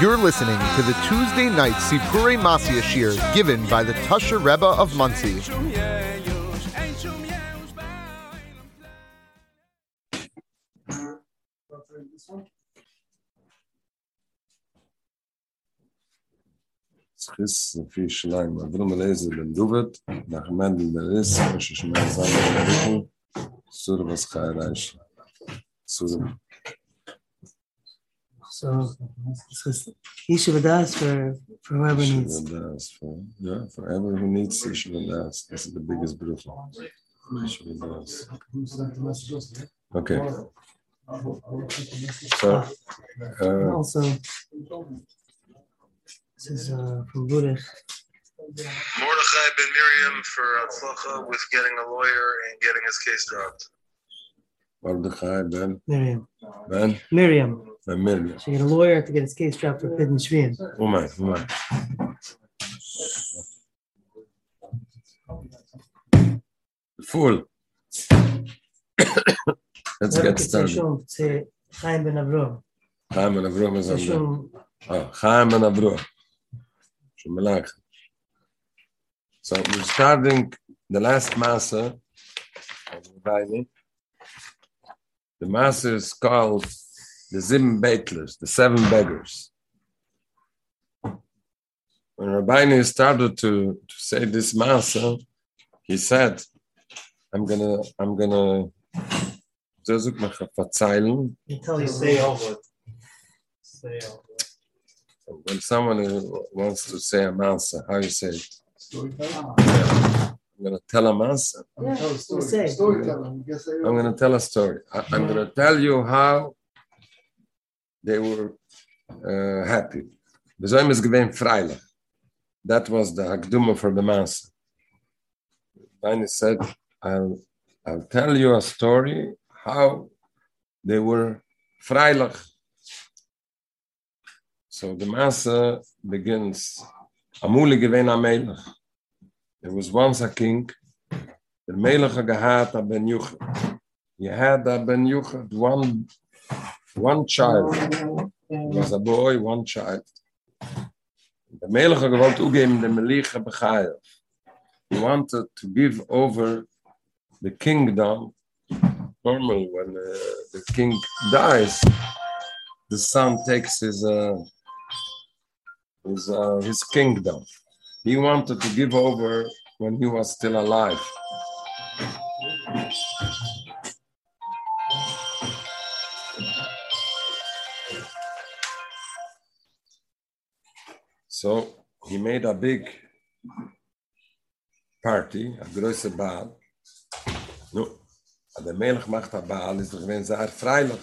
You're listening to the Tuesday night Sipure Masia Shir given by the Tosher Rebbe of Monsey. Schiss Sur was Chai Reish. Sur, So this is Yeshiva Das for, for whoever needs. Yeshiva Das, for, yeah, for everyone who needs Yeshiva Das, this is the biggest brucha. Yeshiva Das. Okay. So, uh, also, this is uh, from Buddha. Mordechai ben Miriam for Atzlacha with getting a lawyer and getting his case dropped. Mordechai ben, Miriam. ben, Miriam. Ben Miriam. She got a lawyer to get his case dropped for Pidden Shviyim. Umay, umay. Full. Let's get started. Chaim ben Avrom. Chaim and Avrom is on there. Oh, ah, Chaim and Avrom. Shemelach. So we're starting the last Masa of the Bible. The Masa is called the Zim Beitlers, the seven beggars. When Rabbeinu started to, to say this Masa, he said, I'm gonna, I'm gonna, so zoek me verzeilen, tell you. Say over. Say over. when someone wants to say a Masa, how you say it? Storytelling. I'm gonna tell a Masa. Yeah, Tell a you story. say. Storytelling. You can I'm going to tell a story. I, I'm going to tell you how they were uh, happy. That was the Hakduma for the Master. Bani said, I'll, I'll tell you a story how they were freilich. So the Master begins, Amuli gewesen am Melech. There was once a king Der Melech gehad a Ben Yuchad. He had a Ben Yuchad, one, one child. Was a boy, one child. The Melech gewollt ugeben dem Meliche Bechayev. He wanted to give over the kingdom. Normally when uh, the king dies, the son takes his, uh, his, uh, his kingdom. He wanted to give over when he was still alive. So he made a big party, a große Baal. No, der Melech macht a Baal, ist doch gewesen sehr freilich.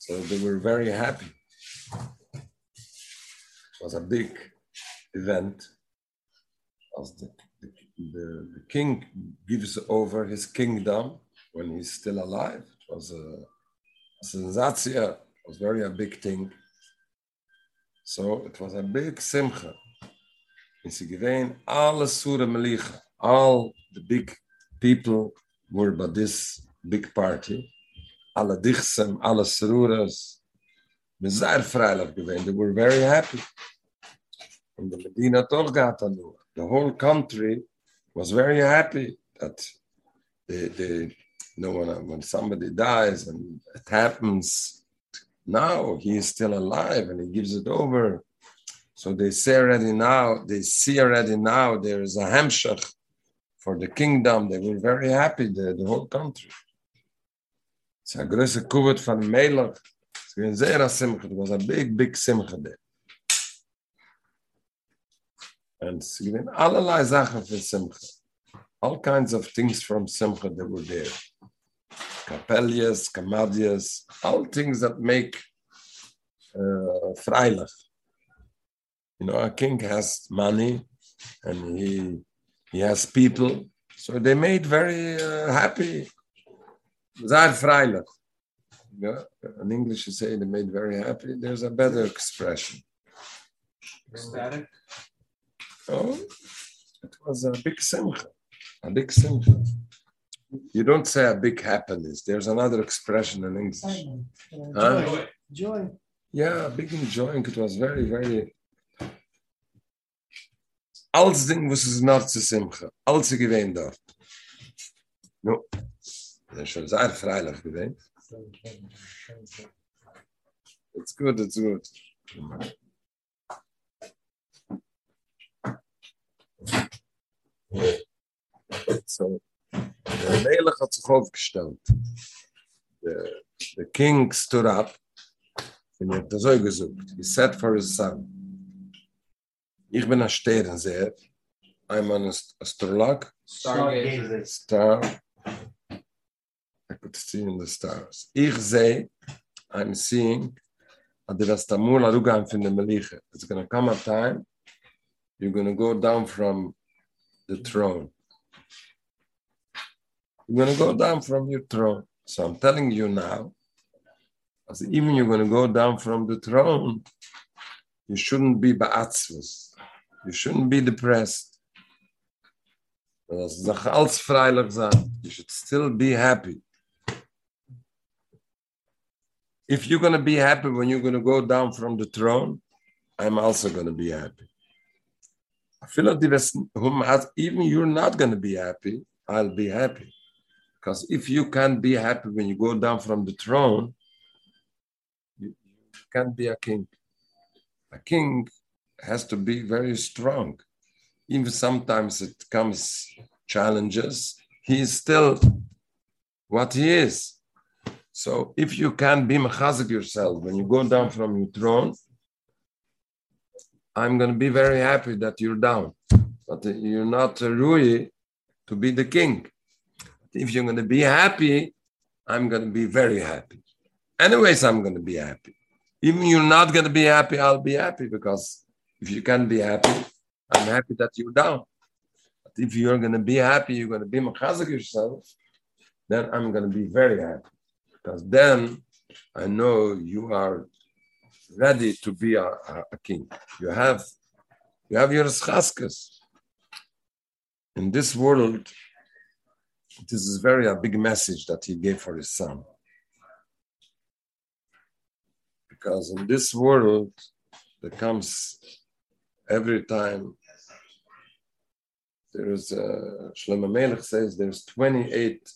So they were very happy. It was a big event. As the, the, the, the king gives over his kingdom when he's still alive. It was a, a sensation. It was very a big thing. So it was a big simcha. In Sigvein, all Sura Melicha, all the big people were by this big party. Alle Dichsem, alle Saruras, sehr freilich. They were very happy. And the Medina gaat. The whole country was very happy that they, they you know, when, when somebody dies and it happens, now he is still alive and he gives it over. So they say already now, they see already now there is a Hemshach for the kingdom. They were very happy, the, the whole country. It's a große Kuvut von Melech. It was a big, big simcha there. And given. All kinds of things from Simcha that were there. Kapellias, Kamadias, all things that make uh, freilich. You know, a king has money and he he has people, so they made very uh, happy. Sehr freilich. Yeah, in English, you say they made very happy. There's a better expression. Ecstatic. Oh, it was a big simcha, a big simcha. You don't say a big happiness. There's another expression in English. Uh, Huh? Joy. Joy. Yeah, big enjoying. It was very, very. Alles Ding, was es noch zu Simcha. Alles gewesen dort. No. Das ist schon sehr freilich gewesen. It's good, it's good. So, der Melech hat sich aufgestellt. The, the king stood up and er hat so gesucht. He said for his son, ich bin ein Sternseher, I'm an ast- astrolog, Stargazer. star. I could see in the stars. Ich sehe, I'm seeing, at the Rastamul Arugam from the Meliche. It's going to come a time, you're going to go down from the throne. You're going to go down from your throne. So I'm telling you now, as even you're going to go down from the throne, you shouldn't be ba'atzvus. You shouldn't be depressed. You should still be happy. If you're going to be happy when you're going to go down from the throne, I'm also going to be happy. Even you're not going to be happy, I'll be happy. Because if you can't be happy when you go down from the throne, you, can't be a king. A king has to be very strong. Even sometimes it comes challenges, he is still what he is. So if you can't be mechazik yourself when you go down from your throne, I'm going to be very happy that you're down, but you're not uh, Rui to be the king. If you're going to be happy, I'm going to be very happy. Anyways, I'm going to be happy. Even you're not going to be happy, I'll be happy because if you can be happy, I'm happy that you're down. But if you're going to be happy, you're going to be mechazik yourself, then I'm going to be very happy because then I know you are ready to be a, a, a king. You have you have your schaskas. In this world, this is very a big message that he gave for his son. Because in this world, there comes every time there is uh, Shlomo Melech says there's 28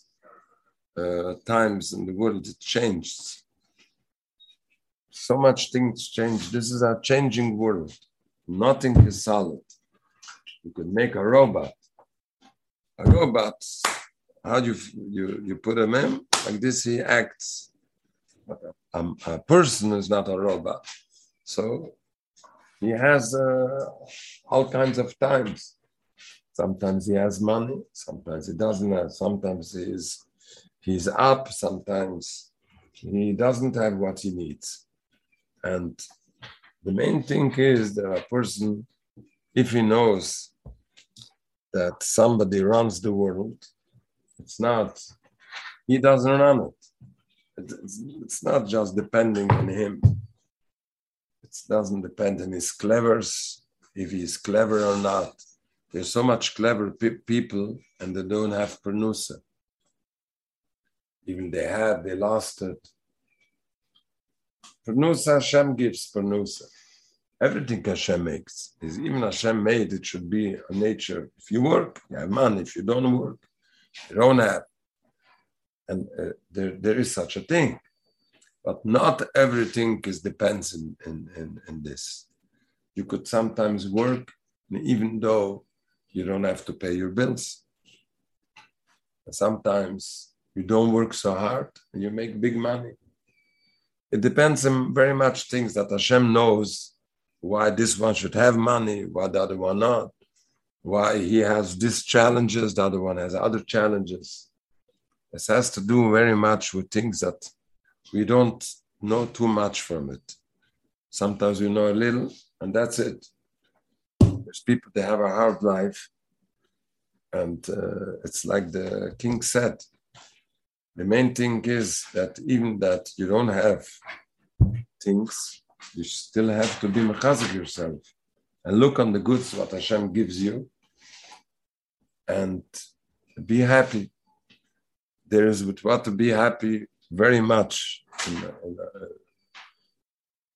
uh, times in the world it changed. So much things change. This is a changing world. Nothing is solid. You could make a robot. A robot, how do you you you put him in like this, he acts. A, a, a person is not a robot. So he has uh, all kinds of times. Sometimes he has money, sometimes he doesn't have. Sometimes he's he's up, sometimes he doesn't have what he needs. And the main thing is that a person, if he knows that somebody runs the world, it's not, he doesn't run it. It's, it's not just depending on him. It doesn't depend on his clevers, if he's clever or not. There's so much clever pe- people and they don't have pernusa. Even they had, they lost it. Pernusa, Hashem gives pernusa. Everything Hashem makes is even Hashem made. It should be a nature. If you work, you have money. If you don't work, have. And uh, there, there is such a thing, but not everything is depends in, in, in, in this. You could sometimes work, even though you don't have to pay your bills. Sometimes you don't work so hard and you make big money. It depends on very much things that Hashem knows why this one should have money, why the other one not, why he has these challenges, the other one has other challenges. This has to do very much with things that we don't know too much from it. Sometimes we know a little, and that's it. There's people that have a hard life, and uh, it's like the king said. The main thing is that even that you don't have things, you still have to be mechazik yourself and look on the goods what Hashem gives you and be happy. There is what to be happy very much in, in, uh,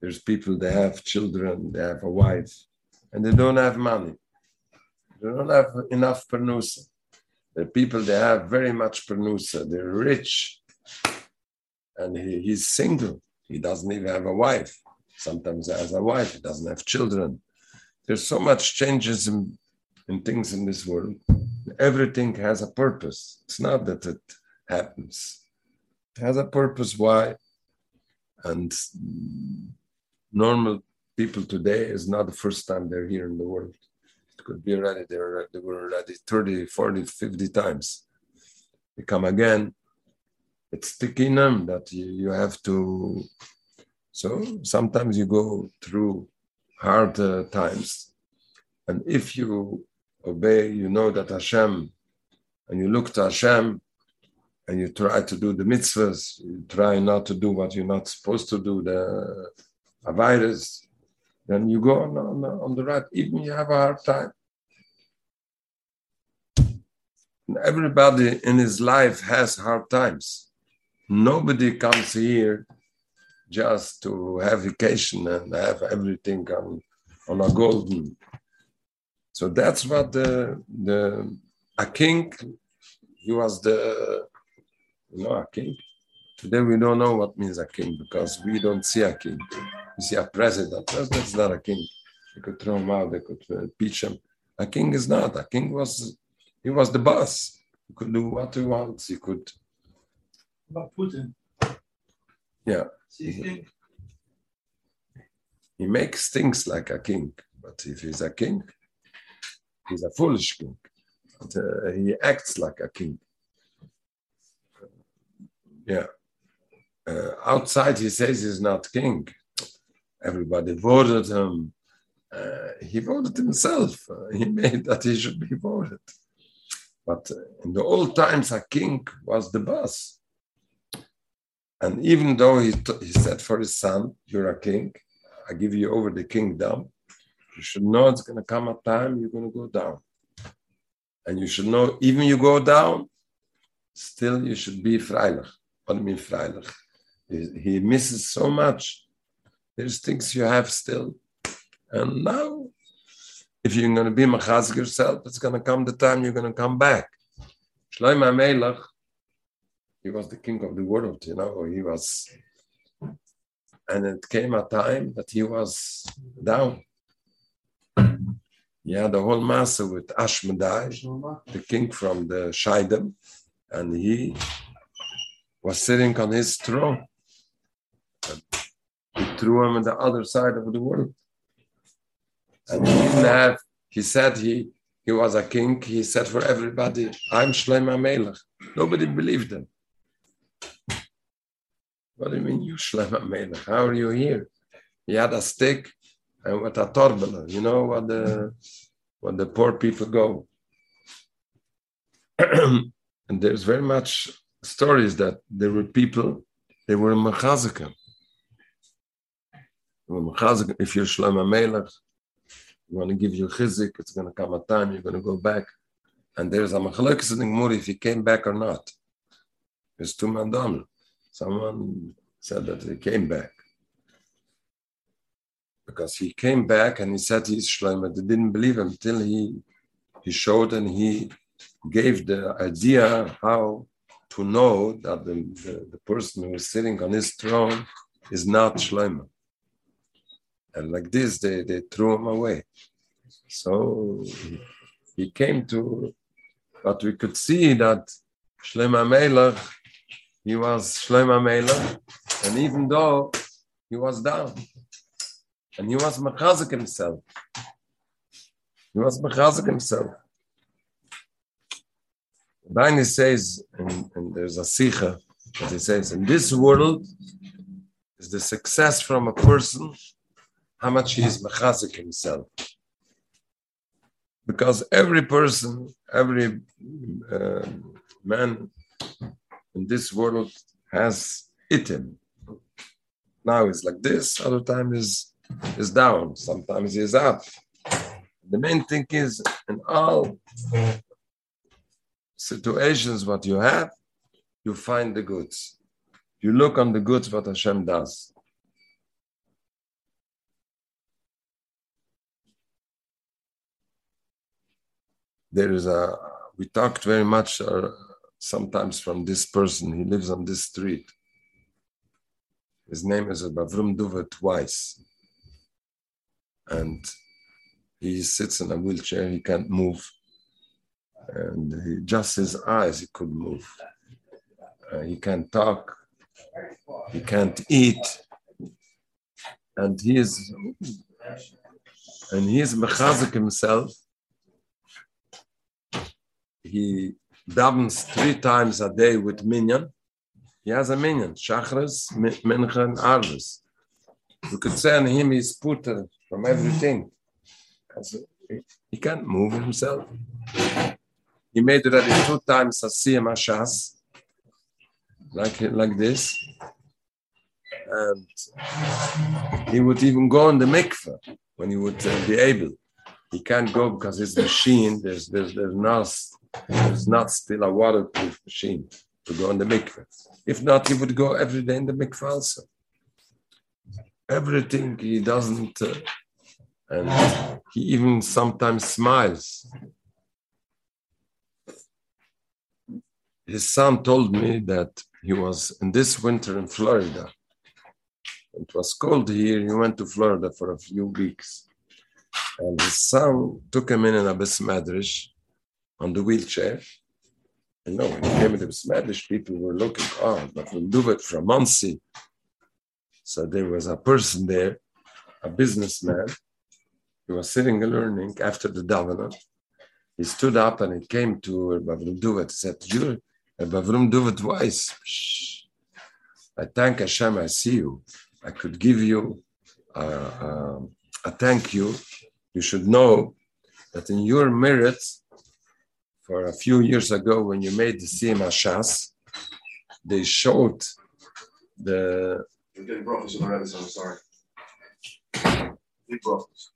There's people, they have children, they have a wife, and they don't have money. They don't have enough pernusa. Are people, they have very much pernusa. They're rich, and he, he's single. He doesn't even have a wife. Sometimes he has a wife, he doesn't have children. There's so much changes in, in things in this world. Everything has a purpose. It's not that it happens. It has a purpose why. And normal people today is not the first time they're here in the world. It could be already, they were, already 30, 40, 50 times. They come again. It's sticking them that you, you have to. So sometimes you go through hard uh, times. And if you obey, you know that Hashem, and you look to Hashem, and you try to do the mitzvahs, you try not to do what you're not supposed to do, the virus, then you go on, on, on the right, even you have a hard time. Everybody in his life has hard times. Nobody comes here just to have vacation and have everything on, on a golden. So that's what the, the a king, he was the, you know, a king. Today we don't know what means a king because we don't see a king. We see a president. President's not a king. They could throw him out. They could uh, impeach him. A king is not. A king was he was the boss. He could do what he wants. He could. About Putin. Yeah. He makes things like a king, but if he's a king, he's a foolish king. Uh, he acts like a king. Yeah. Uh, outside, he says he's not king. Everybody voted him. Uh, he voted himself. Uh, he made that he should be voted. But uh, in the old times, a king was the boss. And even though he, t- he said for his son, You're a king, I give you over the kingdom, you should know it's going to come a time you're going to go down. And you should know, even you go down, still you should be freilich. What do you mean freilich? He, misses so much. There's things you have still. And now, if you're going to be machazik yourself, it's going to come the time you're going to come back. Shlomo Melech, he was the king of the world, you know, he was, and it came a time that he was down. Yeah, the whole massa with Ashmedai, the king from the Shaidem, and he was sitting on his throne. And he threw him on the other side of the world. And he didn't have, he said he, he was a king. He said for everybody, I'm Shlomo Melech. Nobody believed him. What do you mean, you Shlomo Melech? How are you here? He had a stick and with a torbela. You know what the what the poor people go. and there's very much stories that there were people, they were mechazikim. If you're Shlomo Melech, you want to give you chizik, it's going to come a time you're going to go back. And there's a machlokes in Gemara if he came back or not. There's two mandam. Someone said that he came back. Because he came back and he said he's Shlomo. They didn't believe him till he he showed and he gave the idea how to know that the, the, the person who is sitting on his throne is not Shlomo. And like this, they, they threw him away. So he, came to, but we could see that Shlomo Melech, he was Shlomo Melech, and even though he was down, and he was Mechazik himself, he was Mechazik himself. Baini says, and, and there's a Sikha that he says, in this world is the success from a person how much he is mechazik himself. Because every person, every uh, man in this world has eaten. Now it's like this, other time is is down, sometimes he is up. The main thing is in all situations what you have, you find the goods. You look on the goods what Hashem does. There is a we talked very much uh, sometimes from this person. He lives on this street. His name is Bavrum Duva twice. And he sits in a wheelchair, he can't move. And he, just his eyes, he could move. Uh, he can't talk, he can't eat. And he is, and he is mechazik himself. He davens three times a day with minyan. He has a minyan, chakras, mincha, and. You could say on him he's put uh, from everything. He- can't move himself. He made already two times a siyam ashas, like, like this. And he would even go on the mikveh when he would uh, be able. He can't go because his machine, there's, there's, there's, not, there's not still a waterproof machine to go on the mikveh. If not, he would go every day in the mikveh also. Everything he doesn't, uh, and he even sometimes smiles. His son told me that he was in this winter in Florida. It was cold here. He went to Florida for a few weeks. And his son took him in an a Bismadrish on the wheelchair. You know, when he came into Bismadrish, people were looking, oh, but we'll do it from Monsey. So there was a person there, a businessman. He was sitting and learning after the davening. He stood up and he came to Bavrum Duvet. He said, you, Bavrum Duvet twice. I thank Hashem, I see you. I could give you uh, uh, a thank you. You should know that in your merit, for a few years ago, when you made the Siyam Shas, they showed the We're getting brachas on already, so I'm sorry. Big brachas.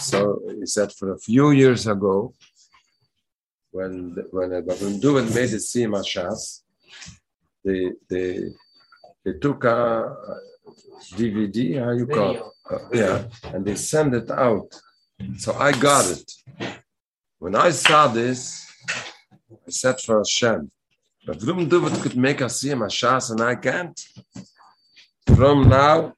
So he said for a few years ago, when when Babun Duvan made the Sima Shas, they they they took a DVD, how you call it? Uh, yeah, and they send it out. So I got it. When I saw this, I said for Hashem, but Babun Duvan could make us see him a Shas and I can't. From now,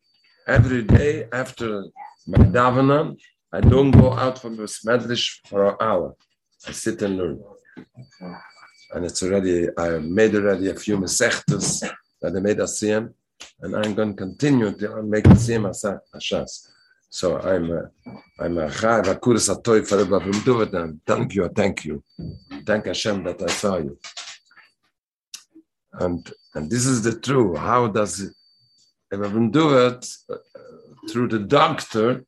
every day after my davening, I don't go out from the Smedlish for an hour. I sit and learn. And it's already, I made already a few Mesechtas that I made a Siyam, and I'm going to continue to make the Siyam Asa- Ashas. So I'm a, I'm a Chai Vakuris Atoy for Rabbi from Duvet, thank you, thank you. Thank Hashem that I saw you. And, and this is the truth. How does it, Rabbi from Duvet, uh, through the doctor,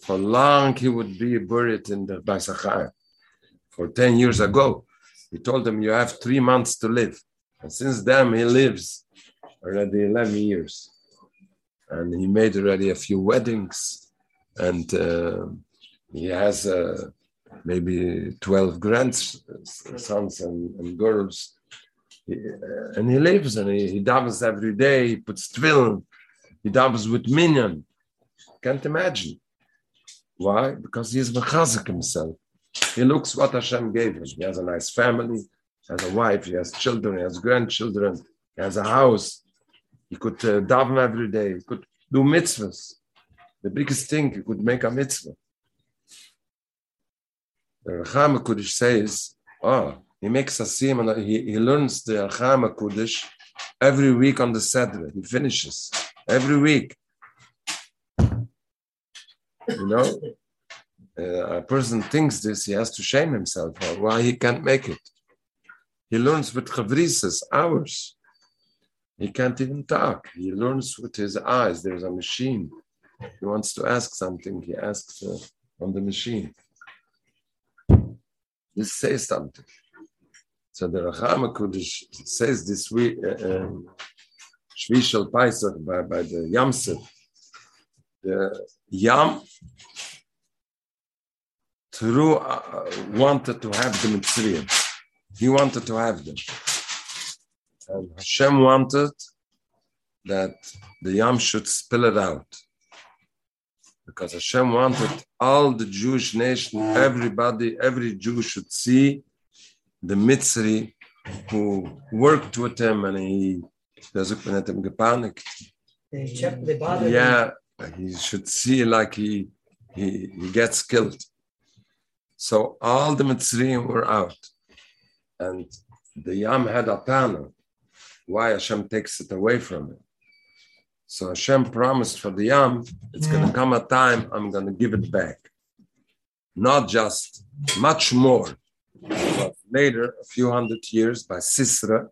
for long he would be buried in the Basachar. For 10 years ago, he told them, You have three months to live. And since then, he lives already 11 years. And he made already a few weddings. And uh, he has uh, maybe 12 grandsons and, and girls. He, uh, and he lives and he, he davens every day. He puts tefillin. He dabbles with minyan. Can't imagine. Why? Because he is mechazik himself. He looks what Hashem gave him. He has a nice family, has a wife, he has children, he has grandchildren, he has a house. He could uh, daven every day. He could do mitzvahs. The biggest thing, he could make a mitzvah. The Racham Kodesh says, oh, he makes a sim and he, he learns the Racham Kodesh every week on the Saturday. He finishes every week. You know, uh, a person thinks this, he has to shame himself why he can't make it. He learns with chavrises, hours. He can't even talk. He learns with his eyes. There's a machine. He wants to ask something, he asks uh, on the machine. This says something. So the Racham Kodesh says this week, uh, um, Paisach by, by the Yamsef, the Yam through uh, wanted to have the Mitzrayim. He wanted to have them. And Hashem wanted that the Yam should spill it out. Because Hashem wanted all the Jewish nation, everybody, every Jew should see the Mitzri who worked with him and he doesn't him gepanicked. They check, they bother. Yeah, he should see like he he, he gets killed. So all the Mitzrayim were out. And the Yam had a panel why Hashem takes it away from him. So Hashem promised for the Yam, it's going to come a time I'm going to give it back. Not just much more, but later, a few hundred years by Sisra,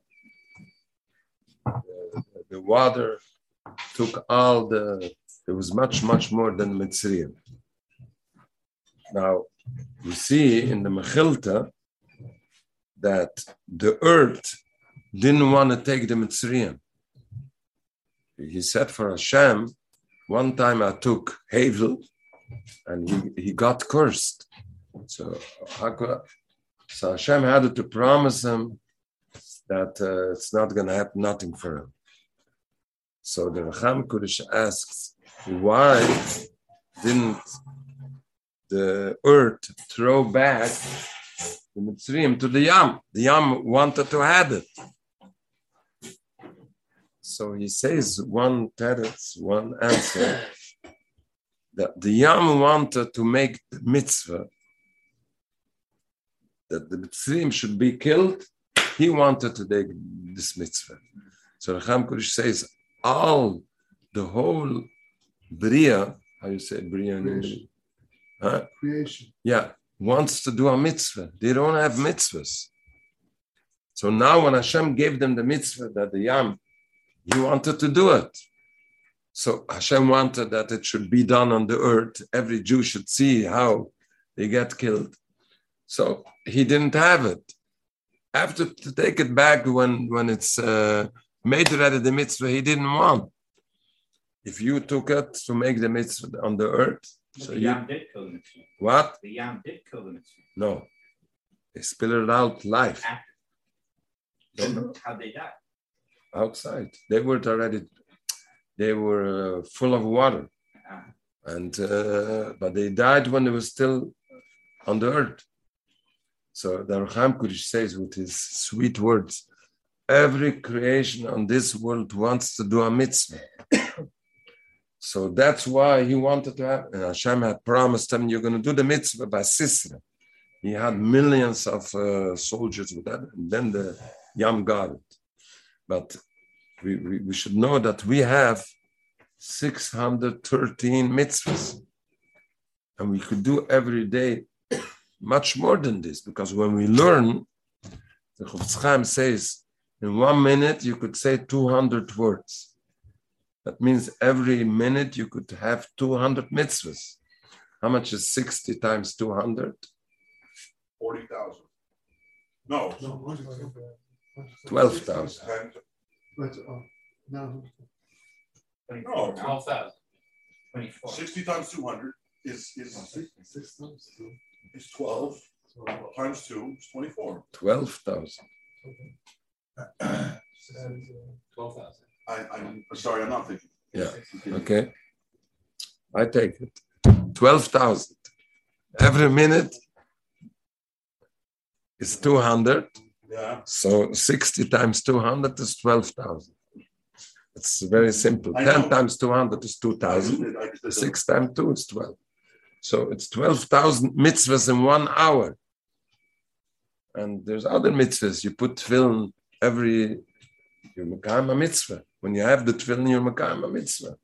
the, the water took all the, there was much, much more than Mitzrayim. Now, we see in the Mechilta that the earth didn't want to take the Mitzrayim. He said for Hashem, one time I took Havel and he, he got cursed. So, so Hashem had to promise him that uh, it's not going to happen nothing for him. So the Racham Kudish asks, why didn't the earth throw back the Mitzrayim to the Yam? The Yam wanted to have it. So he says one teretz, one answer, that the Yam wanted to make the mitzvah that the Mitzrayim should be killed. He wanted to take this mitzvah. So Racham Kudish says, all the whole Bria, how you say Bria in English? Huh? Creation. Yeah, wants to do a mitzvah. They don't have mitzvahs. So now when Hashem gave them the mitzvah that the Yam, he wanted to do it. So Hashem wanted that it should be done on the earth. Every Jew should see how they get killed. So he didn't have it. After to take it back when, when it's uh, made ready the mitzvah, he didn't want. If you took it to make the mitzvah on the earth, But so the you, Yam did kill the Mitzvah. what? The Yam did kill the Mitzvah. No. They spilled it out live After. Don't know. How'd they die? Outside. They were already, they were uh, full of water. Ah. And, uh, but they died when they were still on the earth. So the Racham Kudish says with his sweet words, every creation on this world wants to do a mitzvah. so that's why he wanted to have, and Hashem had promised him, you're going to do the mitzvah by Sisra. He had millions of uh, soldiers with that, and then the Yam got it. But we, we, we should know that we have 613 mitzvahs. And we could do every day much more than this, because when we learn, the Chofetz Chaim says, in one minute you could say 200 words. That means every minute you could have 200 mitzvahs. How much is 60 times 200? Forty thousand. No. No, what is it? 12,000. But, uh, no, No. Twelve thousand. Twenty-four. Sixty times two hundred is, is, six, six times two. is twelve, So, times two is twenty-four. 12,000. and, uh, Twelve thousand. I'm sorry, I'm not thinking. Yeah. Okay. I take it. 12,000. Every minute is 200. Yeah. So 60 times 200 is 12,000. It's very simple. I 10 know. times 200 is 2,000. just did- I just did the- 6 times 2 is 12. So it's 12,000 mitzvahs in one hour. And there's other mitzvahs. You put tefillin every, you're Mekayim a mitzvah. When you have the tefillin, you're Mekayim a mitzvah.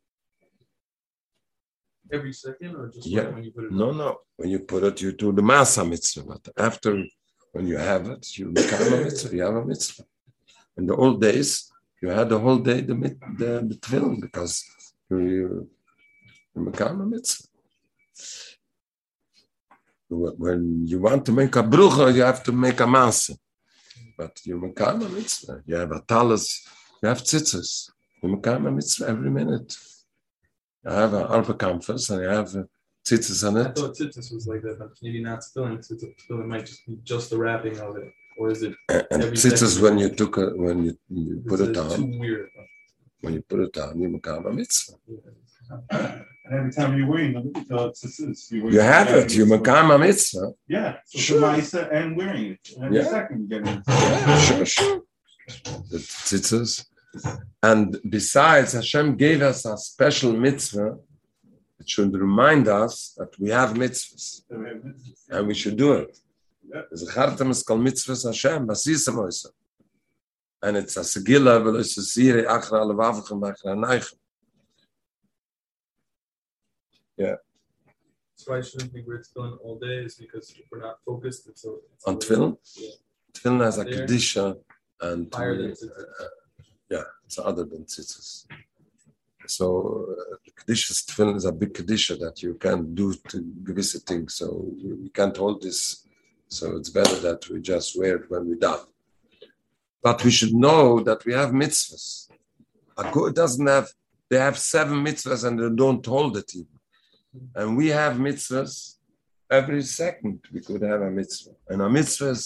Every second or just Yeah. like when you put it? No, no. When you put it, you do the masa mitzvah. But after, when you have it, you become a mitzvah. You have a mitzvah. In the old days, you had the whole day the mit- the, the tefillin because you you, become a mitzvah. When you want to make a brucha, you have to make a masa. But you become a mitzvah. You have a talis, you have tzitzis. You become a mitzvah every minute. I have an alpha campus and I have uh, tzitzis on I it. thought tzitzis was like that, but maybe not spilling. Tzitzis spilling might just be just the wrapping of it. or is it? And Every tzitzis when you took a, when you, you put it it on, Too weird. when you put it on, you become a mitzvah. And every time you're wearing them, uh, tzitzis, you're wearing You have it, you become a mitzvah. Yeah, so Sure. Shemaisa and wearing it. And every Yeah. second you get it. Yeah, sure, sure. The tzitzis. And besides, Hashem gave us a special mitzvah. It should remind us that we have mitzvahs and we should do it. Yeah. Zachartem es kol mitzvahs Hashem, basisam oisa. And it's a segila, velo is a sire, achra levavchem, achra neichem. That's why I shouldn't be weird tefillin all day is because if we're not focused, it's a. it's a On tefillin? Yeah, Tefillin has a kedisha and higher than uh, tzitzis. yeah, it's other than tzitzis. So uh, the kedisha's tefillin is a big kedisha that you can't do to things. So we we can't hold this. So it's better that we just wear it when we're done. But we should know that we have mitzvahs. A good doesn't have. They have seven mitzvahs and they don't hold it even. And we have mitzvahs every second. We could have a mitzvah, and a mitzvahs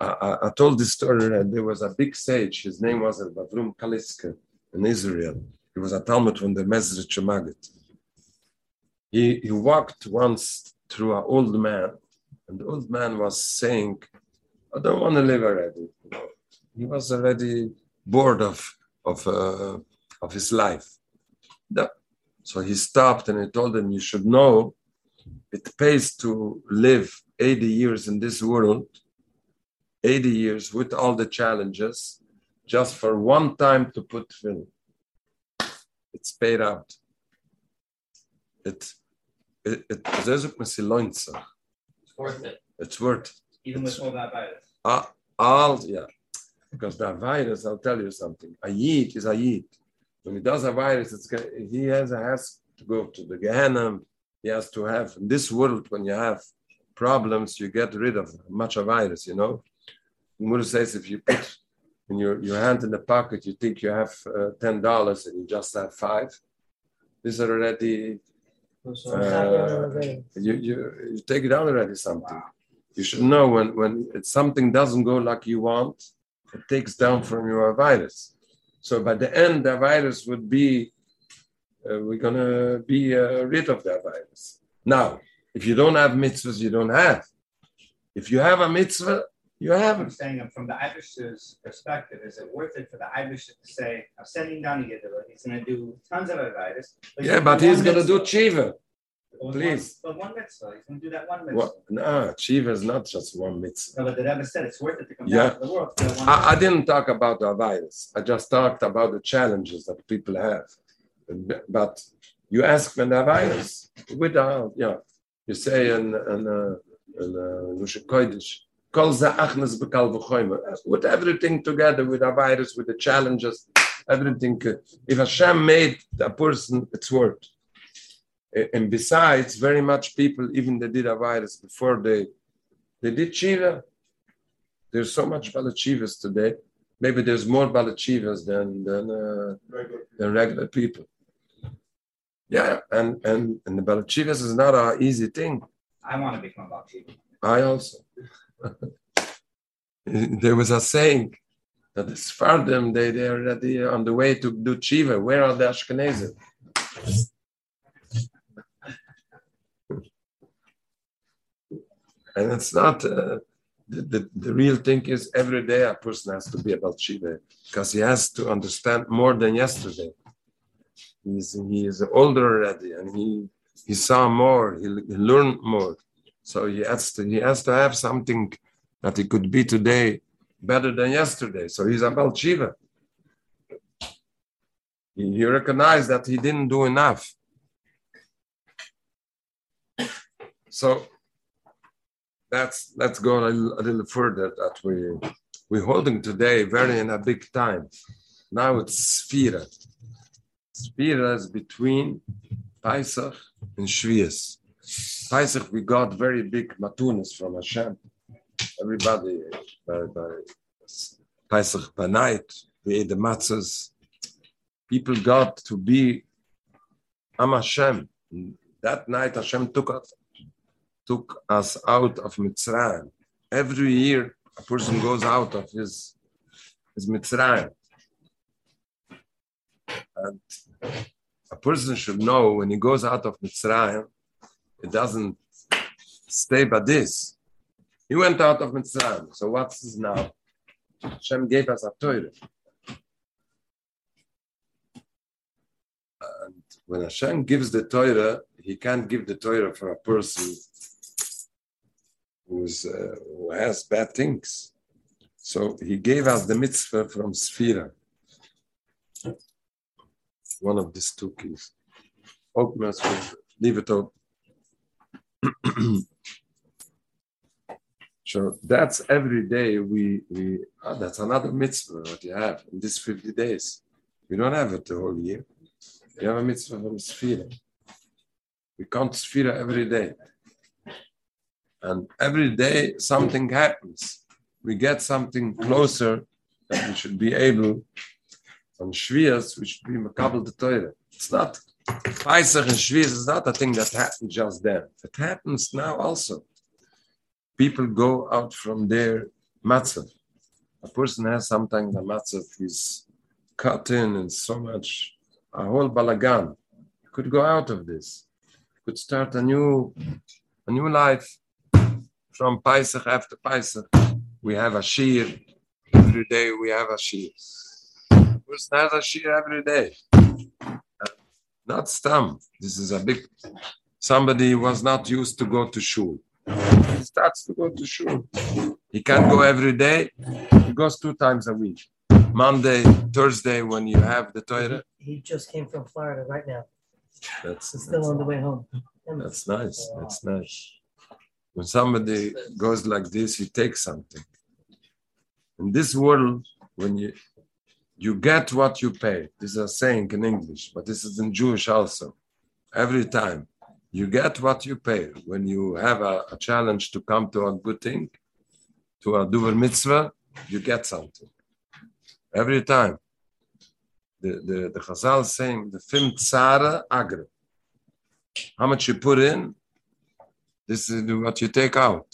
I, I- I told this story that there was a big sage. His name was Bavrum Kaliska in Israel. He was a Talmud from the Mezrich Maggid. He, he walked once through an old man, and the old man was saying, I don't want to live already. He was already bored of, of, uh, of his life. So he stopped and he told him, You should know it pays to live 80 years in this world 80 years with all the challenges just for one time to put film. It's paid out. It, it, it, It's worth it, it's worth even with all that virus. uh, all, yeah. Because the virus, I'll tell you something. A yid is a yid. When he does a virus, it's, he has, has to go to the Gehenna. He has to have, in this world, when you have problems, you get rid of much of virus, you know? Muru says if you put in your, your hand in the pocket, you think you have uh, $10 and you just have five. These are already, uh, you, you, you take it down already something. You should know when, when something doesn't go like you want, it takes down from your virus. So by the end, the virus would be, uh, we're gonna be uh, rid of that virus. Now, if you don't have mitzvahs, you don't have. If you have a mitzvah, you have I'm saying from the Irish's perspective, is it worth it for the Irish to say, I'm sending down the Yiddish, he's gonna do tons of advice. Yeah, but he's gonna do tshiva. please. But one mitzvah, he's gonna do that one mitzvah. What? No, tshiva is not just one mitzvah. No, but the Rebbe said it's worth it to come Yeah. down to the world. for I, I didn't talk about the virus. I just talked about the challenges that people have. But you ask when the virus, without, yeah, you say in, in, uh, in uh, Nusha Kodesh, Kol za'achnes b'kal v'choyme. with everything together, with a virus, with the challenges, everything. If Hashem made a person, it's worth. And besides, very much people, even they did a virus before they, they did Shiva. There's so much Balachivas today. Maybe there's more Balachivas than than, uh, than regular people. Yeah, and and and the Balachivas is not an easy thing. I wanna become a Bakshi. I also. there was a saying that the Sfardim they they are already on the way to do Chiva. Where are the Ashkenazim? and it's not. Uh, the, the, the real thing is every day a person has to be about Shiva because he has to understand more than yesterday. He's he is older already and he he saw more, he, he learned more. So he has to he has to have something that he could be today better than yesterday. So he's about Shiva. He, he recognized that he didn't do enough. So that's let's go a little, a little further that we we're holding today very in a big time. Now it's Sphira. Sphira is between Pesach and Shvius. Pesach we got very big matunas from Hashem. Everybody by, Pesach night we ate the matzahs. People got to be Am Hashem. That night Hashem took us took us out of Mitzrayim. Every year a person goes out of his his Mitzrayim. And a person should know when he goes out of Mitzrayim, it doesn't stay by this. He went out of Mitzrayim. So what's this now? Hashem gave us a Torah. And when Hashem gives the Torah, he can't give the Torah for a person who's, uh, who has bad things. So he gave us the mitzvah from Sphira. One of these two keys. Open us, leave it open. so that's every day we we oh, that's another mitzvah that you have in these 50 days. We don't have it the whole year. We have a mitzvah from Sphira. We count Sphira every day. And every day something happens. We get something closer that we should be able on Shvias, we should be Makabal the Torah. It's not Pesach and Shvias is not a thing that happened just then. It happens now also. People go out from their matzah. A person has sometimes the matzah is cut in and so much, a whole balagan. Could go out of this. Could start a new, a new life from Pesach after Pesach. We have a shir. Every day we have a shir. Person has a shir every day not stam. This is a big. Somebody was not used to go to shul. He starts to go to shul. He can't go every day. He goes two times a week. Monday, Thursday, when you have the Torah. He just came from Florida right now. That's, He's still that's, on the way home. that's nice. That's nice. When somebody goes like this, he takes something. In this world, when you you get what you pay. This is a saying in English, but this is in Jewish also. Every time you get what you pay. When you have a, a challenge to come to a good thing, to a duver mitzvah, you get something. Every time. The, the, the Chazal saying, the film tzara agra. How much you put in, this is what you take out.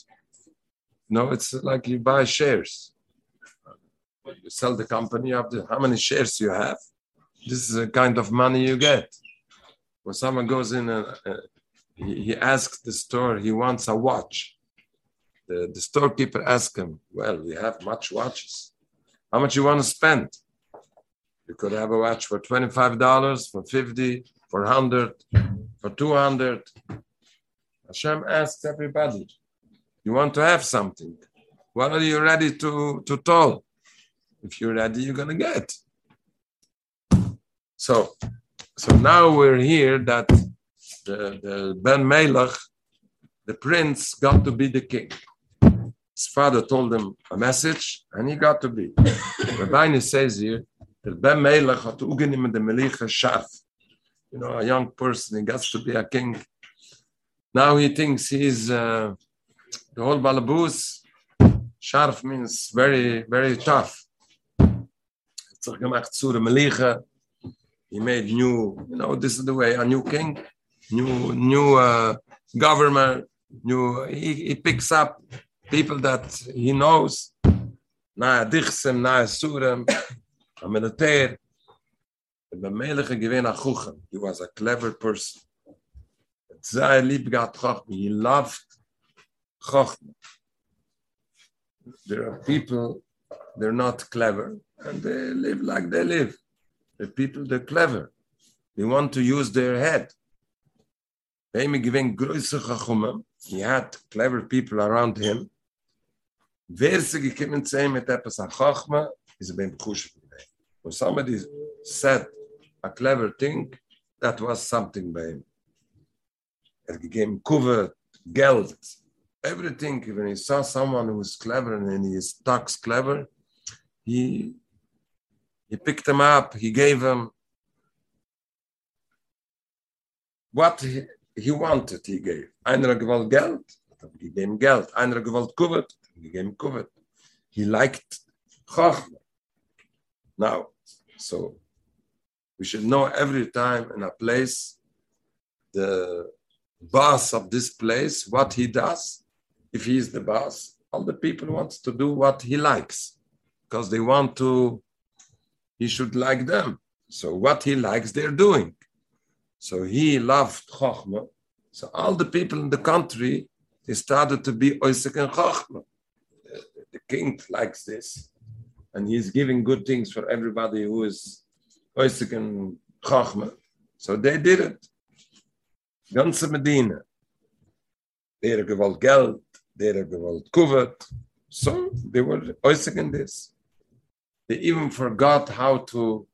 No, it's like you buy shares you sell the company of the how many shares you have. This is the kind of money you get. When someone goes in and uh, he, he asks the store, he wants a watch. The, the storekeeper asks him, Well, we have much watches. How much you want to spend? You could have a watch for $25, for 50 for 100 for 200 Hashem asks everybody, You want to have something? What are you ready to, to toll? If you're ready, you're gonna get. So, so now we're here that the, the Ben Melech, the prince, got to be the king. His father told him a message, and he got to be. Rabbi says here that Ben Melech had ugenim the Melicha Shaf. You know, a young person, he gets to be a king. Now he thinks he's uh, the whole balabus. Sharf means very, very tough He made new, you know, this is the way, a new king, new, new uh, government, new, he, he picks up people that he knows, na Dichsem, na Surem, a militair. The Meliche gewinnt a Chuchem. He was a clever person. Chochme. He loved Chochme. There are people, they're not clever, and they live like they live. The people, they're clever. They want to use their head. He had clever people around him. When somebody said a clever thing, that was something by him. Er gegeben everything. When he saw someone who was clever and he talks clever, he he picked him up, he gave him what he, he wanted, he gave. Einer gewollt Geld, he gave him Geld. Einer gewollt Kuvert, he gave him Kuvert. He liked Chochmah. Now, so we should know every time in a place the boss of this place, what he does, if he is the boss, all the people wants to do what he likes because they want to, he should like them. So what he likes, they're doing. So he loved Chochmah. So all the people in the country, they started to be Oisik and Chochmah. The king likes this. And he's giving good things for everybody who is Oisik and Chochmah. So they did it. Ganze Medina. Der gewollt Geld, der gewollt Kuvert. So they were Oisik in this. They even forgot how to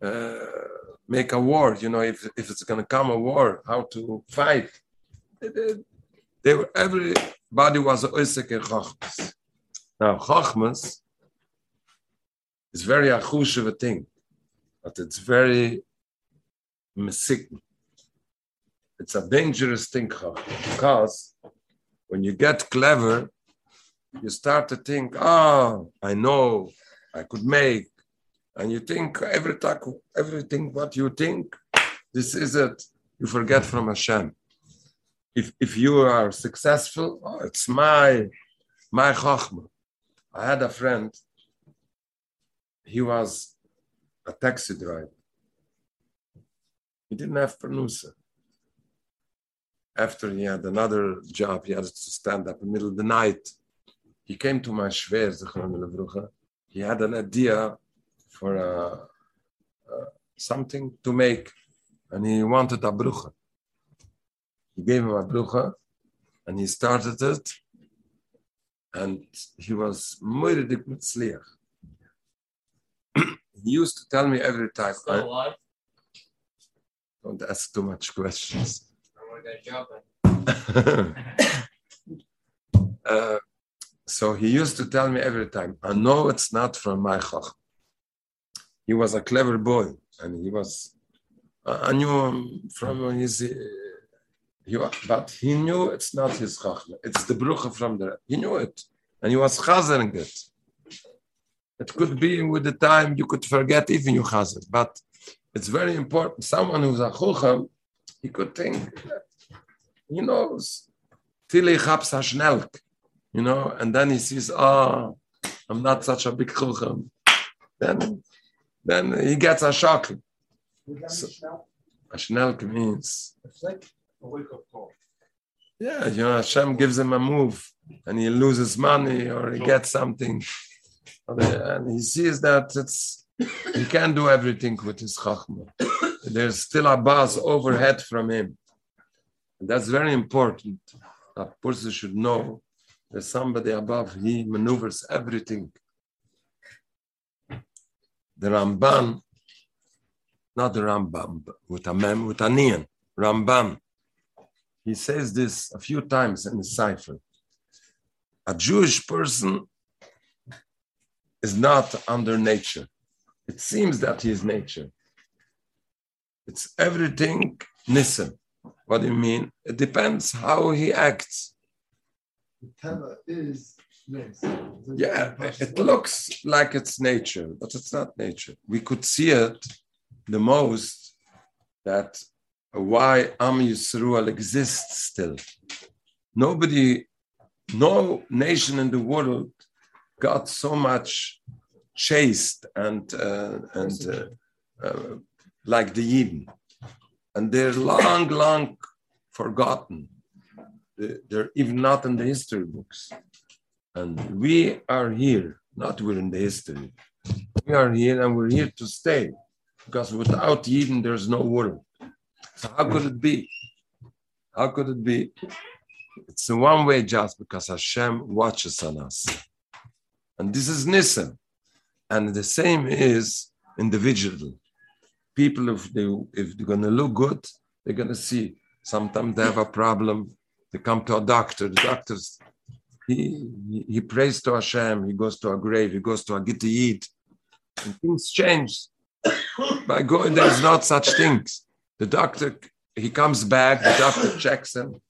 uh, make a war, you know, if, if it's going to come a war, how to fight. They, were, everybody was Oisek in Chochmas. Now, Chochmas is very achushev a thing, but it's very mesik. It's a dangerous thing, because when you get clever, you start to think, oh, I know, I could make, and you think every time, everything what you think, this is it. You forget from Hashem. If if you are successful, oh, it's my my chokhmah. I had a friend. He was a taxi driver. He didn't have pernusa. After he had another job, he had to stand up in the middle of the night. He came to my shver, he had an idea for uh, uh, something to make, and he wanted a brucha. He gave him a brucha, and he started it, and he was moiridik mitzliach. he used to tell me every time. Still alive? Don't ask too much questions. I want to get a job. uh, so he used to tell me every time, I know it's not from my chach. He was a clever boy, and he was, I knew him from his, he but he knew it's not his chach. It's the brucha from the, he knew it, and he was chazering it. It could be with the time you could forget even you chazer, but it's very important. Someone who's a chucham, he could think, he knows, till he chaps schnelk you know, and then he sees, oh, I'm not such a big chulchan. Then, then he gets a shock. So, a schnelk means, yeah, you know, Hashem gives him a move and he loses money or he gets something. And he sees that it's, he can't do everything with his chachma. There's still a buzz overhead from him. And that's very important. A person should know there's somebody above, he maneuvers everything. The Ramban, not the Rambam, with a mem, with a nian, Ramban. He says this a few times in the cipher. A Jewish person is not under nature. It seems that he is nature. It's everything Nissen. What do you mean? It depends how he acts. Teva is this. Yeah, it looks like it's nature, but it's not nature. We could see it the most that why Am Yisrael exists still. Nobody, no nation in the world got so much chased and uh, and uh, uh, like the Eden, and they're long, long forgotten. They're even not in the history books. And we are here, not we're in the history. We are here and we're here to stay. Because without Eden, there's no world. So how could it be? How could it be? It's a one way just because Hashem watches on us. And this is Nissen. And the same is individual. People, if, they, if they're going to look good, they're going to see. Sometimes they have a problem they come to a doctor. The doctors, he, he, he prays to Hashem. He goes to a grave. He goes to a Gittiyid. And things change. By going, there's not such things. The doctor, he comes back. The doctor checks him.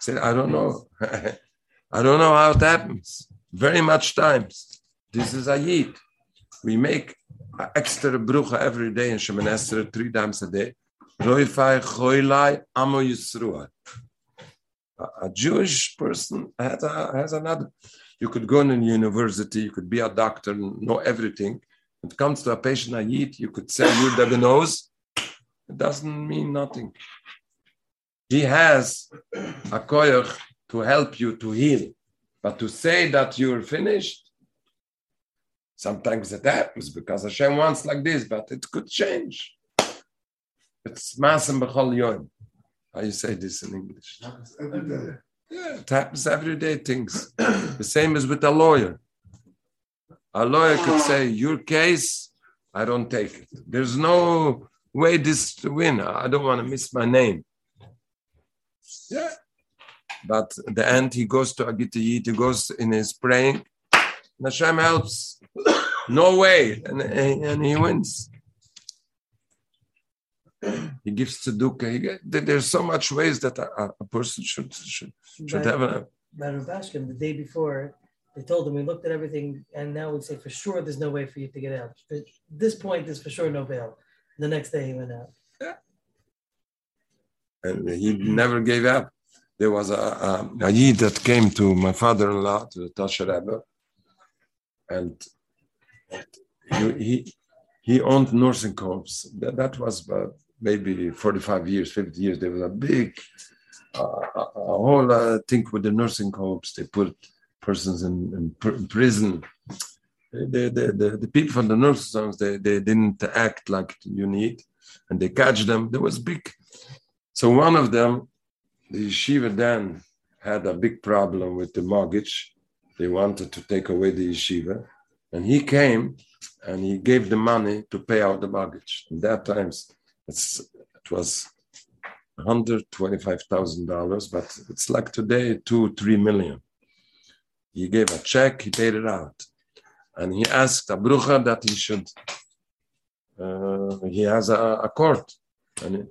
Said, I don't know. I don't know how it happens. Very much times. This is a yid. We make extra brucha every day in Esrei, three times a day. A, Jewish person has, a, has another. You could go in a university, you could be a doctor, know everything. When it comes to a patient I eat, you could say you're diagnosed. It doesn't mean nothing. He has a koyach to help you to heal. But to say that you're finished, sometimes it happens because Hashem wants like this, but it could change. It's masam b'chol yom. How you say this in English? Every day. Yeah, it happens everyday things. the same as with a lawyer. A lawyer could say, Your case, I don't take it. There's no way this to win. I don't want to miss my name. Yeah. But the end, he goes to Agitayit, he goes in his praying. and Hashem helps. No way. And, and he wins. He gives tzedukah. He there's so much ways that a, a- person should should should But- have a, But Rubashkin, the day before, they told him, we looked at everything, and now we say for sure there's no way for you to get out. At this point, there's for sure no bail. The next day he went out. and he never gave up. There was a, a, a Yid that came to my father-in-law, to the Tosher Rebbe, and he, he, he owned nursing homes. That, that was uh, maybe 45 years, 50 years. There was a big, uh, a, a whole uh, thing with the nursing homes. They put persons in, in pr- prison. The, the, the, the people from the nursing homes, they, they didn't act like you need, and they catch them. There was big so one of them, the yeshiva then had a big problem with the mortgage. They wanted to take away the yeshiva. And he came and he gave the money to pay out the mortgage. In that times, it's, it was $125,000, but it's like today, two, three million. He gave a check, he paid it out. And he asked Abrucha that he should, uh, he has a, a court. And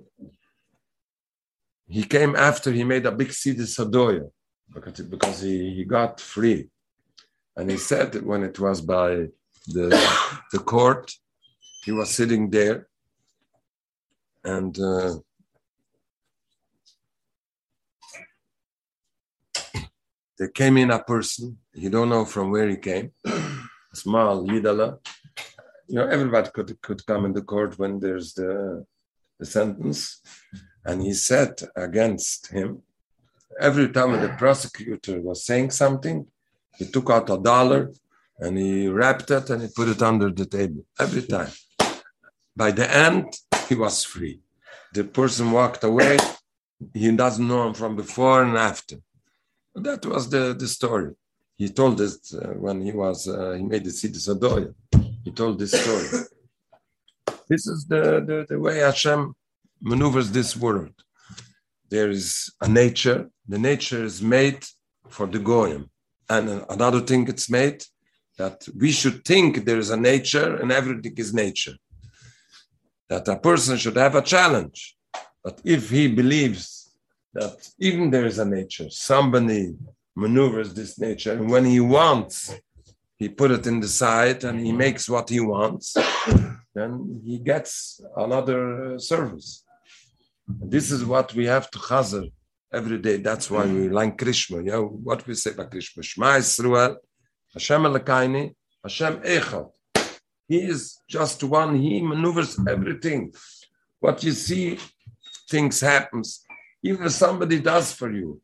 he came after he made a big Siddur Sadoya because, because he, he got free. And he said when it was by the, the court, he was sitting there and uh, there came in a person, you don't know from where he came, small Yidala. You know, everybody could, could come in the court when there's the, the sentence. And he said against him, every time the prosecutor was saying something, he took out a dollar and he wrapped it and he put it under the table every time. By the end, he was free. The person walked away. He doesn't know him from before and after. That was the, the story. He told this uh, when he was uh, he made the city Sadoya. He told this story. This is the, the, the way Hashem maneuvers this world. There is a nature. The nature is made for the goyim, and another thing it's made that we should think there is a nature and everything is nature. That a person should have a challenge. But if he believes that even there is a nature, somebody maneuvers this nature, and when he wants, he put it in the side and he makes what he wants, then he gets another uh, service. This is what we have to chazer every day. That's why we like Krishma. You know, what we say about Krishma? Shema Yisrael, Hashem Elokeinu, Hashem Echad. He is just one. He maneuvers everything. What you see, things happens. Even if somebody does for you,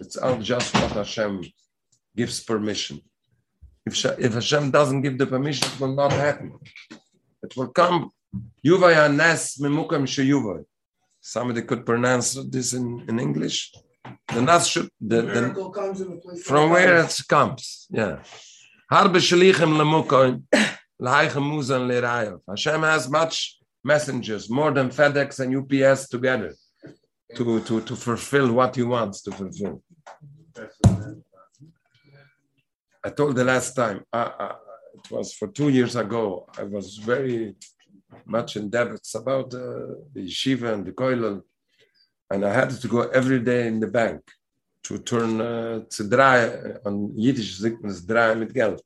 it's all just what Hashem gives permission. If, if Hashem doesn't give the permission, it will not happen. It will come. Yuvaya nes memukam sheyuvay. Somebody could pronounce this in, in English. The nas should the, the, comes in the place. from where it comes. Yeah. Hashem has much messengers, more than FedEx and UPS together, to, to, to fulfill what he wants to fulfill. I told the last time, uh, uh, it was for two years ago, I was very much in debts about uh, the yeshiva and the koilel, and I had to go every day in the bank to turn uh, zu draaien, on Yiddish man es mit Geld.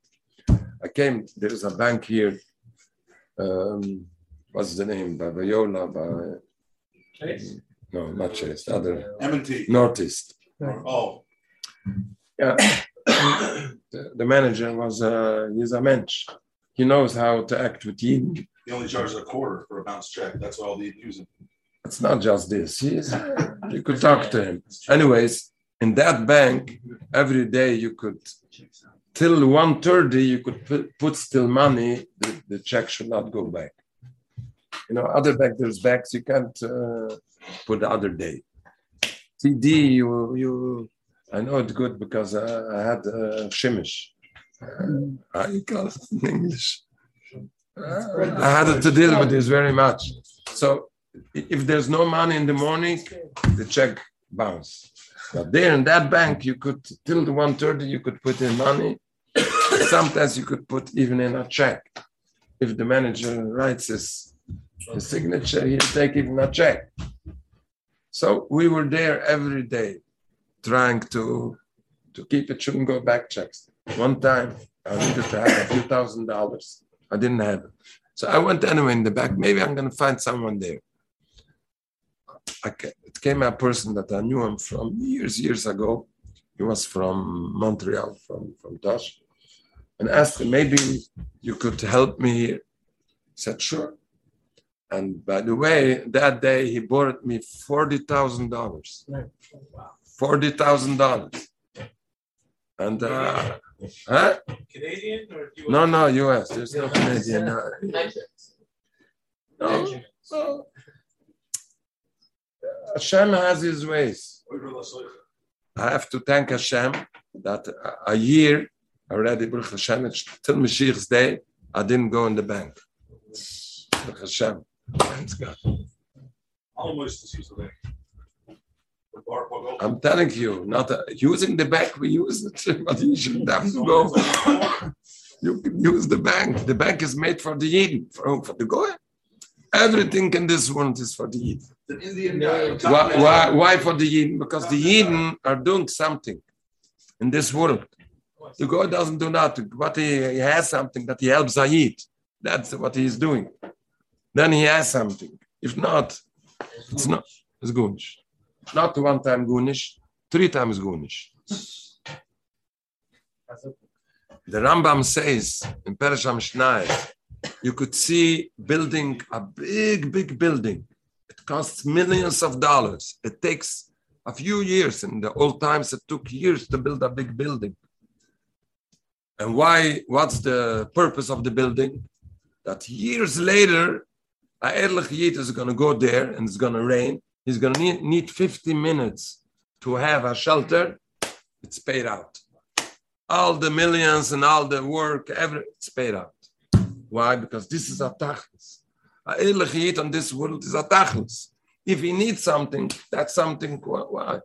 I came, there is a bank here, um, what's the name, by Viola, by, Chase? no, not Chase, the other, M&T. Northeast. Oh, The, the manager was uh, he's a mensch. He knows how to act with Eden. he only charges a quarter for a bounce check. That's all they use it. It's not just this. He's, you could talk to him. Anyways, in that bank, every day you could till 1.30 you could put, put still money. The, the check should not go back. You know, other bank there's banks you can't uh, put the other day. TD, you you. I know it's good because uh, I had uh, shimish. Uh, you call it in English? Uh, I had to deal with this very much. So if there's no money in the morning, the check bounce. But there in that bank, you could till the 130, you could put in money. Sometimes you could put even in a check. If the manager writes his, his signature, he'll take even a check. So we were there every day trying to to keep it shouldn't go back checks. One time I needed to have a few thousand dollars. I didn't have it. So I went anyway in the back. Maybe I'm gonna find someone there. Ca- it came a person that I knew him from years, years ago. He was from Montreal, from, from Tosh, and asked him, maybe you could help me. He said, sure. And by the way, that day he borrowed me $40,000. $40,000. And, uh, huh? Canadian or US? No, no, US. There's no Canadian. No. no. no. Hashem has his ways. I have to thank Hashem that a year already, Baruch Hashem, it's till Mashiach's day, I didn't go in the bank. Baruch Hashem. Thanks God. Almost as go. I'm telling you, not uh, using the bank, we use it, but you shouldn't have to go. You can use the bank. The bank is made for the Yidden, for, for the Goy. Everything in this world is for the Yidden. Why, why, why for the Yidden? Because the Yidden are doing something in this world. The God doesn't do nothing, but he, he has something that he helps a Yid. That's what he is doing. Then he has something. If not, it's not. It's Gunish. Not one time Gunish, three times Gunish. The Rambam says in Perasham Shnai, you could see building a big, big building. It costs millions of dollars. It takes a few years. In the old times, it took years to build a big building. And why? What's the purpose of the building? That years later, a Ehrlich Yid is going to go there and it's going to rain. He's going to need, need 50 minutes to have a shelter. It's paid out. All the millions and all the work, every, it's paid out. Why? Because this is a tachlis. A Ehrlich Yid on this world is a tachlis. If he needs something, that's something. wh- Why?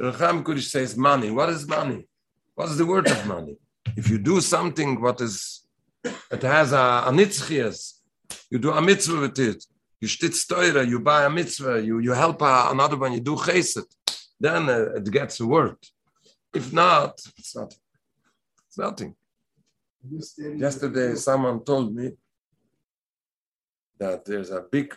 Recham Kurish says money. What is money? What's the word of money? If you do something what is, it has a, a nitzchias, you do a mitzvah with it, you stitz teure, you buy a mitzvah, you, you help a, another one, you do chesed, then uh, it gets a word. If not, it's not. It's nothing. Yesterday, someone told me that there's a big,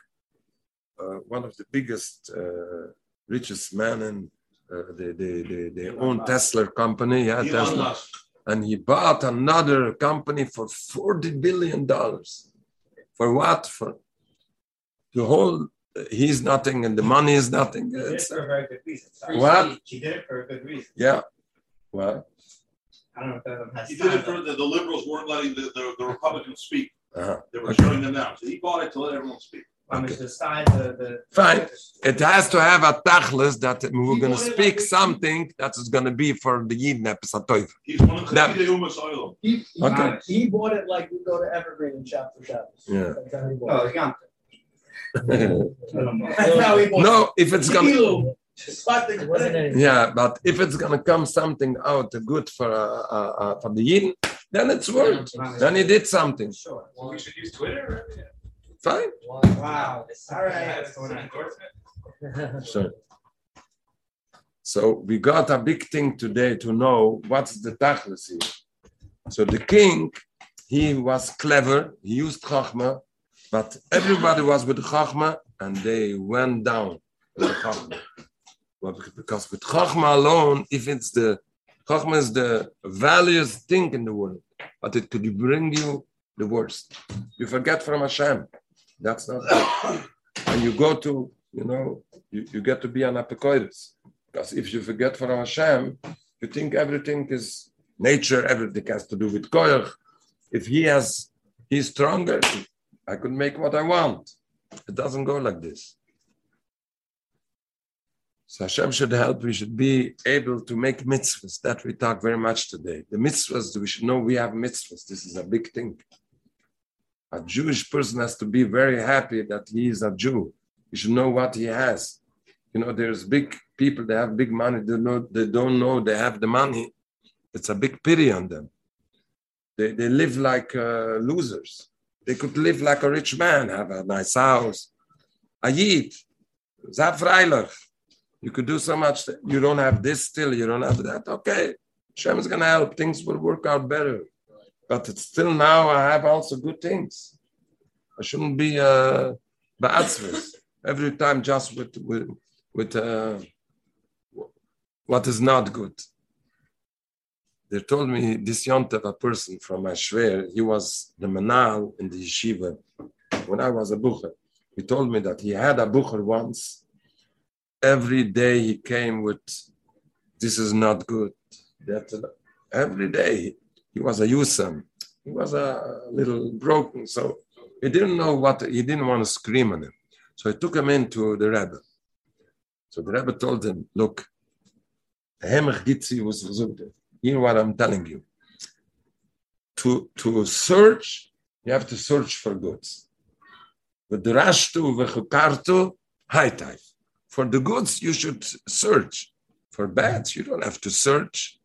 uh, one of the biggest, uh, richest men in uh, they, they, they, they own Tesla company, yeah, Elon Tesla, Musk. And he bought another company for forty billion dollars. For what? For the whole. He's nothing, and the money is nothing. She did it It's, for a very good reason. Sorry. What? She did it for a good reason. yeah. Well, I don't know if that has. He did it for the, the liberals weren't letting the, the, the Republicans speak. uh-huh. They were shutting them down. So he bought it to let everyone speak. How Okay. the the, the. Fine. It has to have a tachlis that we're going to speak something that is going to be for the Yidden episode. He's one of the That- Chayei Umas Oilem. He, he, Okay. he bought it like we go to Evergreen and shop for Shabbos. Yeah. That's how he bought Oh, it. it's no, That's how he bought it. if it's going to. Kilo. Spot the- It. Yeah, but if it's gonna come something out good for uh, uh, uh, for the yin, then it's worth. Then he did something. Sure. Well, we should use Twitter. Fine. Wow. All right. That's an endorsement. So, so we got a big thing today to know what's the tachlis here. So the king, he was clever. He used chachma, but everybody was with chachma, and they went down with chachma. Because with Chachma alone, if it's the Chachma is the valuest thing in the world, but it could bring you the worst. You forget from Hashem. That's not good. And you go to, you know, you, you get to be an apicoides. Because if you forget from Hashem, you think everything is nature, everything has to do with koyach. If he has, he's stronger, I could make what I want. It doesn't go like this. So Hashem should help. We should be able to make mitzvahs. That we talk very much today. The mitzvahs, we should know we have mitzvahs. This is a big thing. A Jewish person has to be very happy that he is a Jew. He should know what he has. You know, there's big people, they have big money, they, know, they don't know they have the money. It's a big pity on them. They, they live like uh, losers. They could live like a rich man, have a nice house. A yid, freilich. You could do so much. You don't have this still, you don't have that. Okay, Hashem is going to help. Things will work out better. But it's still now I have also good things. I shouldn't be uh, every time just with with with uh, what is not good. They told me this yontev, a person from Ashwer, he was the manal in the yeshiva when I was a bucher. He told me that he had a bucher once. Every day he came with, this is not good. That every day he was a Yusam. He was a little broken, so he didn't know what, he didn't want to scream on him. So he took him into the Rebbe. So the Rebbe told him, look, hear what I'm telling you. To, to search, you have to search for goods. For the goods, you should search. For bads, you don't have to search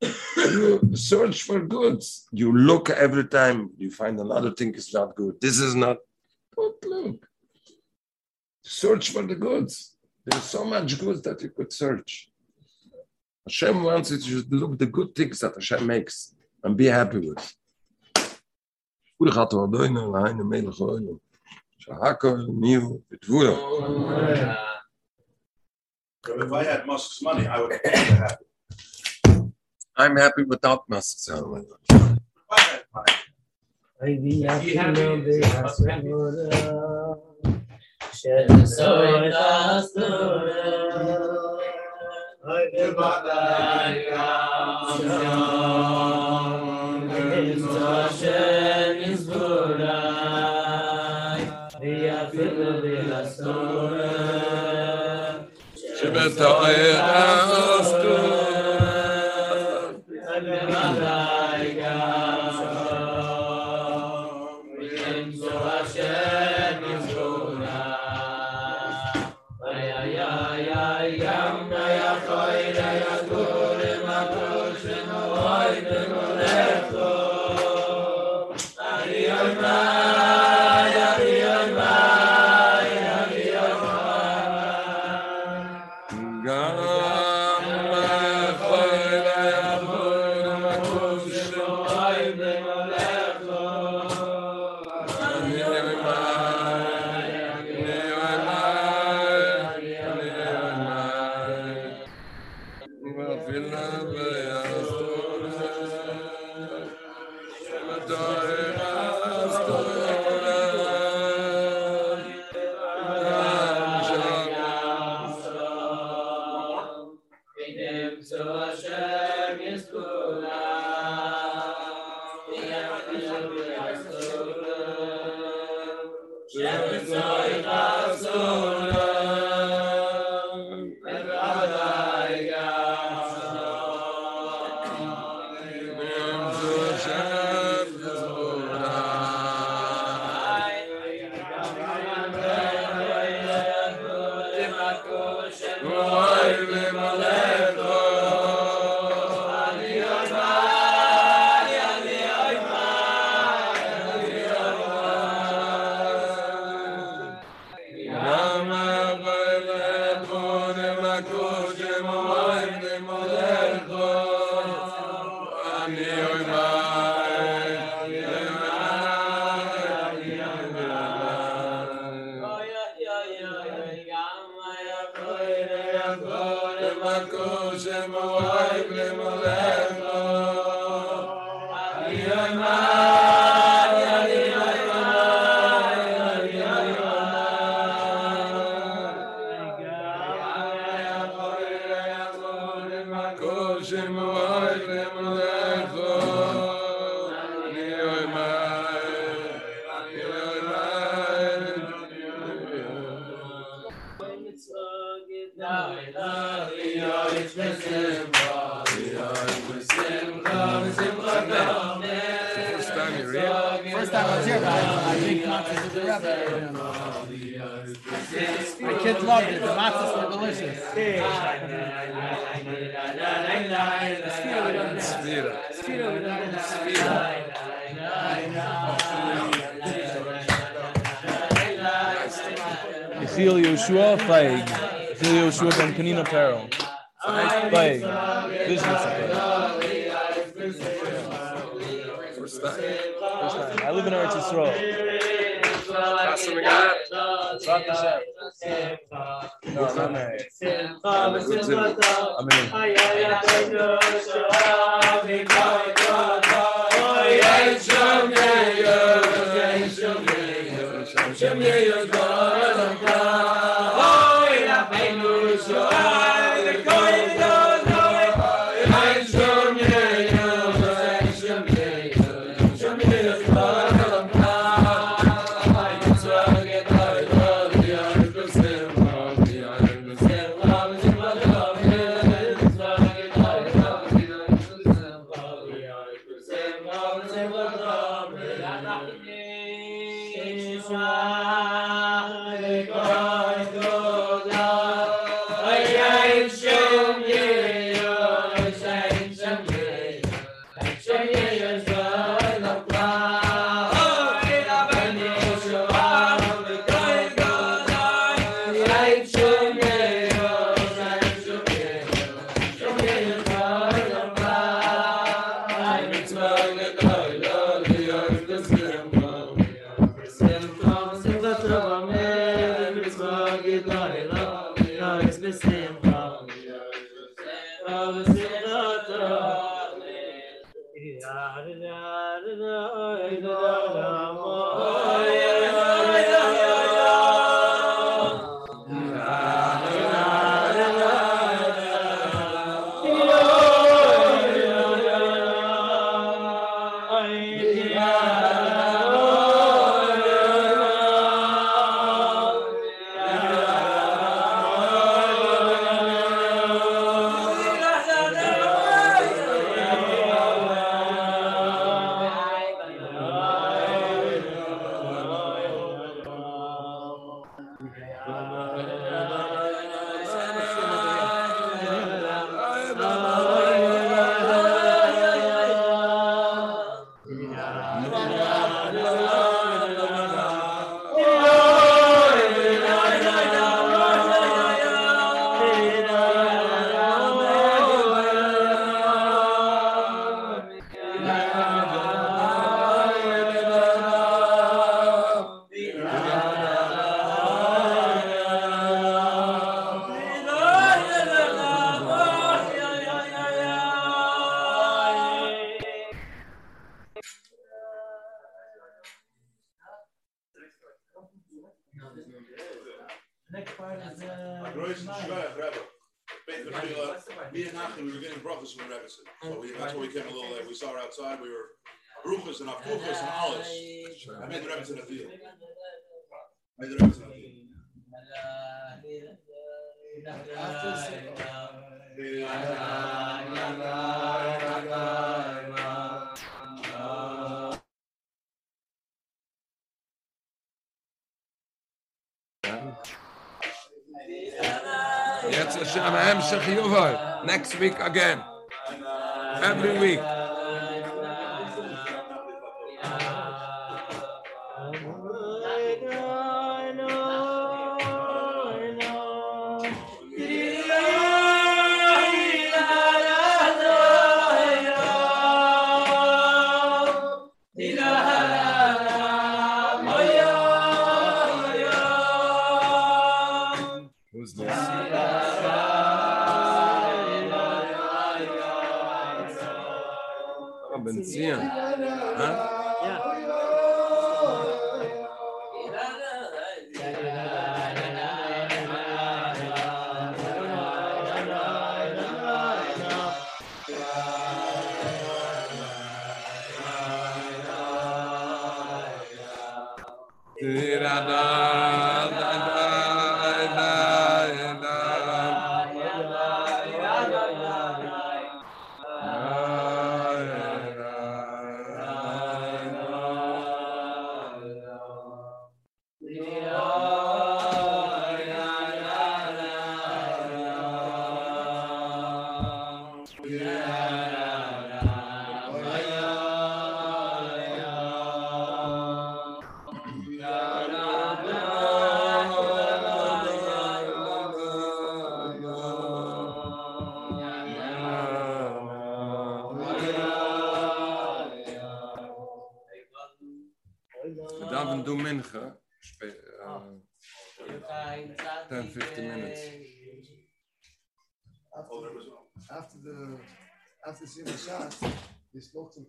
you search for goods. You look every time you find another thing is not good. This is not. Don't look. Search for the goods. There's so much goods that you could search. Hashem wants you to look the good things that Hashem makes and be happy with. If I had Musk's money, I would be happy. I'm happy without masks on. My kids loved it. The matzahs were delicious. Yechil Yoshua Feig. Yechil Yoshua Ben Kanina Peril. Feig. Vision Respect. I live in Eretz Yisrael so we got that. No, not me. I mean.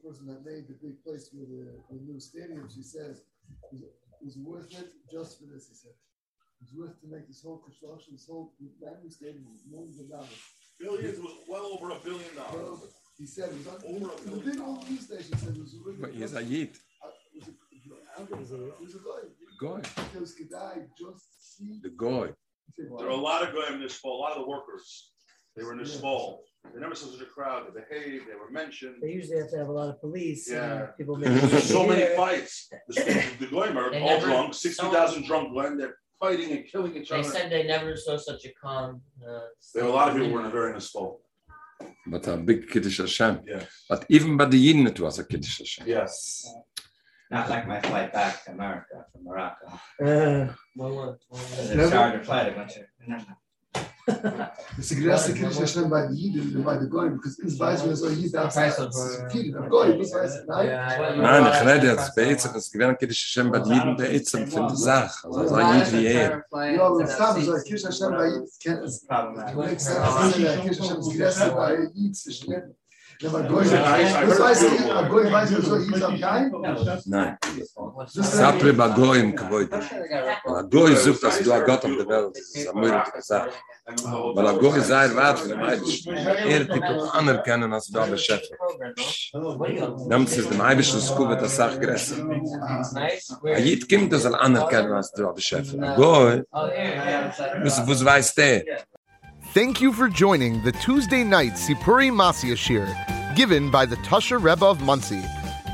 Person that made the big place with the, the new stadium. She says it was, worth it just for this. He said it was worth to make this whole construction, this whole brand new stadium, millions of dollars. Billions well over a billion dollars. He said it was on, Over a it was a big old news station. He said it was really But he's a Yid. It was a, it was a, it was. Goy. Because Kedai just see. The Goy. There are a lot of guys in this fall, a lot of the workers. They were in this fall. They never saw such a crowd. They behaved. They were mentioned. They usually have to have a lot of police. Yeah. And people There's so many fights. The, the goyim are all never- drunk, sixty thousand drunk men. They're fighting and killing each They other. They said they never saw such a calm. Uh, There were a lot of people were in a very nice fall. But a big Kiddush Hashem. Yeah. But even by the Yidden, it was a Kiddush Hashem. Yes. Not like my flight back to America from Morocco. Uh, It's hard to fly a bunch of. Das ist die größte Kirche, bei den Jiden und bei den Goyen, weil ich weiß, wie so ein it's darf sein. Viel, it's Goyen, ich weiß. Er, nein, ich rede jetzt bei Itzach, es gewähren Kirche Hashem bei den Jiden bei Itzach, für die Sache, also so ein Jid wie er. Ja, aber es ist so ein Kirche Hashem bei Jid, ich kenne es. Ich weiß, es ist die größte bei Jid zwischen Kein? Nein. Sapre bei Goy im Kvoit. Goy sucht, dass du ein Gott auf der Welt bist. Das ist eine mögliche Sache. Weil Goy sei er wart, wenn er dich ehrlich und anerkennen, als du da beschäftigt. Nämlich ist dem Eibischen Skube das Sache größer. Ein kommt, dass er anerkennen, als du da beschäftigt. Goy, was weiß der? Thank you for joining the Tuesday night Sipuri Masya Shiur, given by the Tosher Rebbe of Monsey.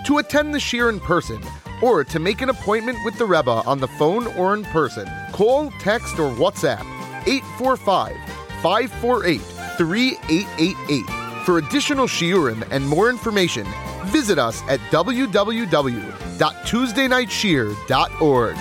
To attend the Shiur in person, or to make an appointment with the Rebbe on the phone or in person, call, text, or WhatsApp 845 548 3888. For additional shiurim and more information, visit us at www.tuesdaynightshiur.org.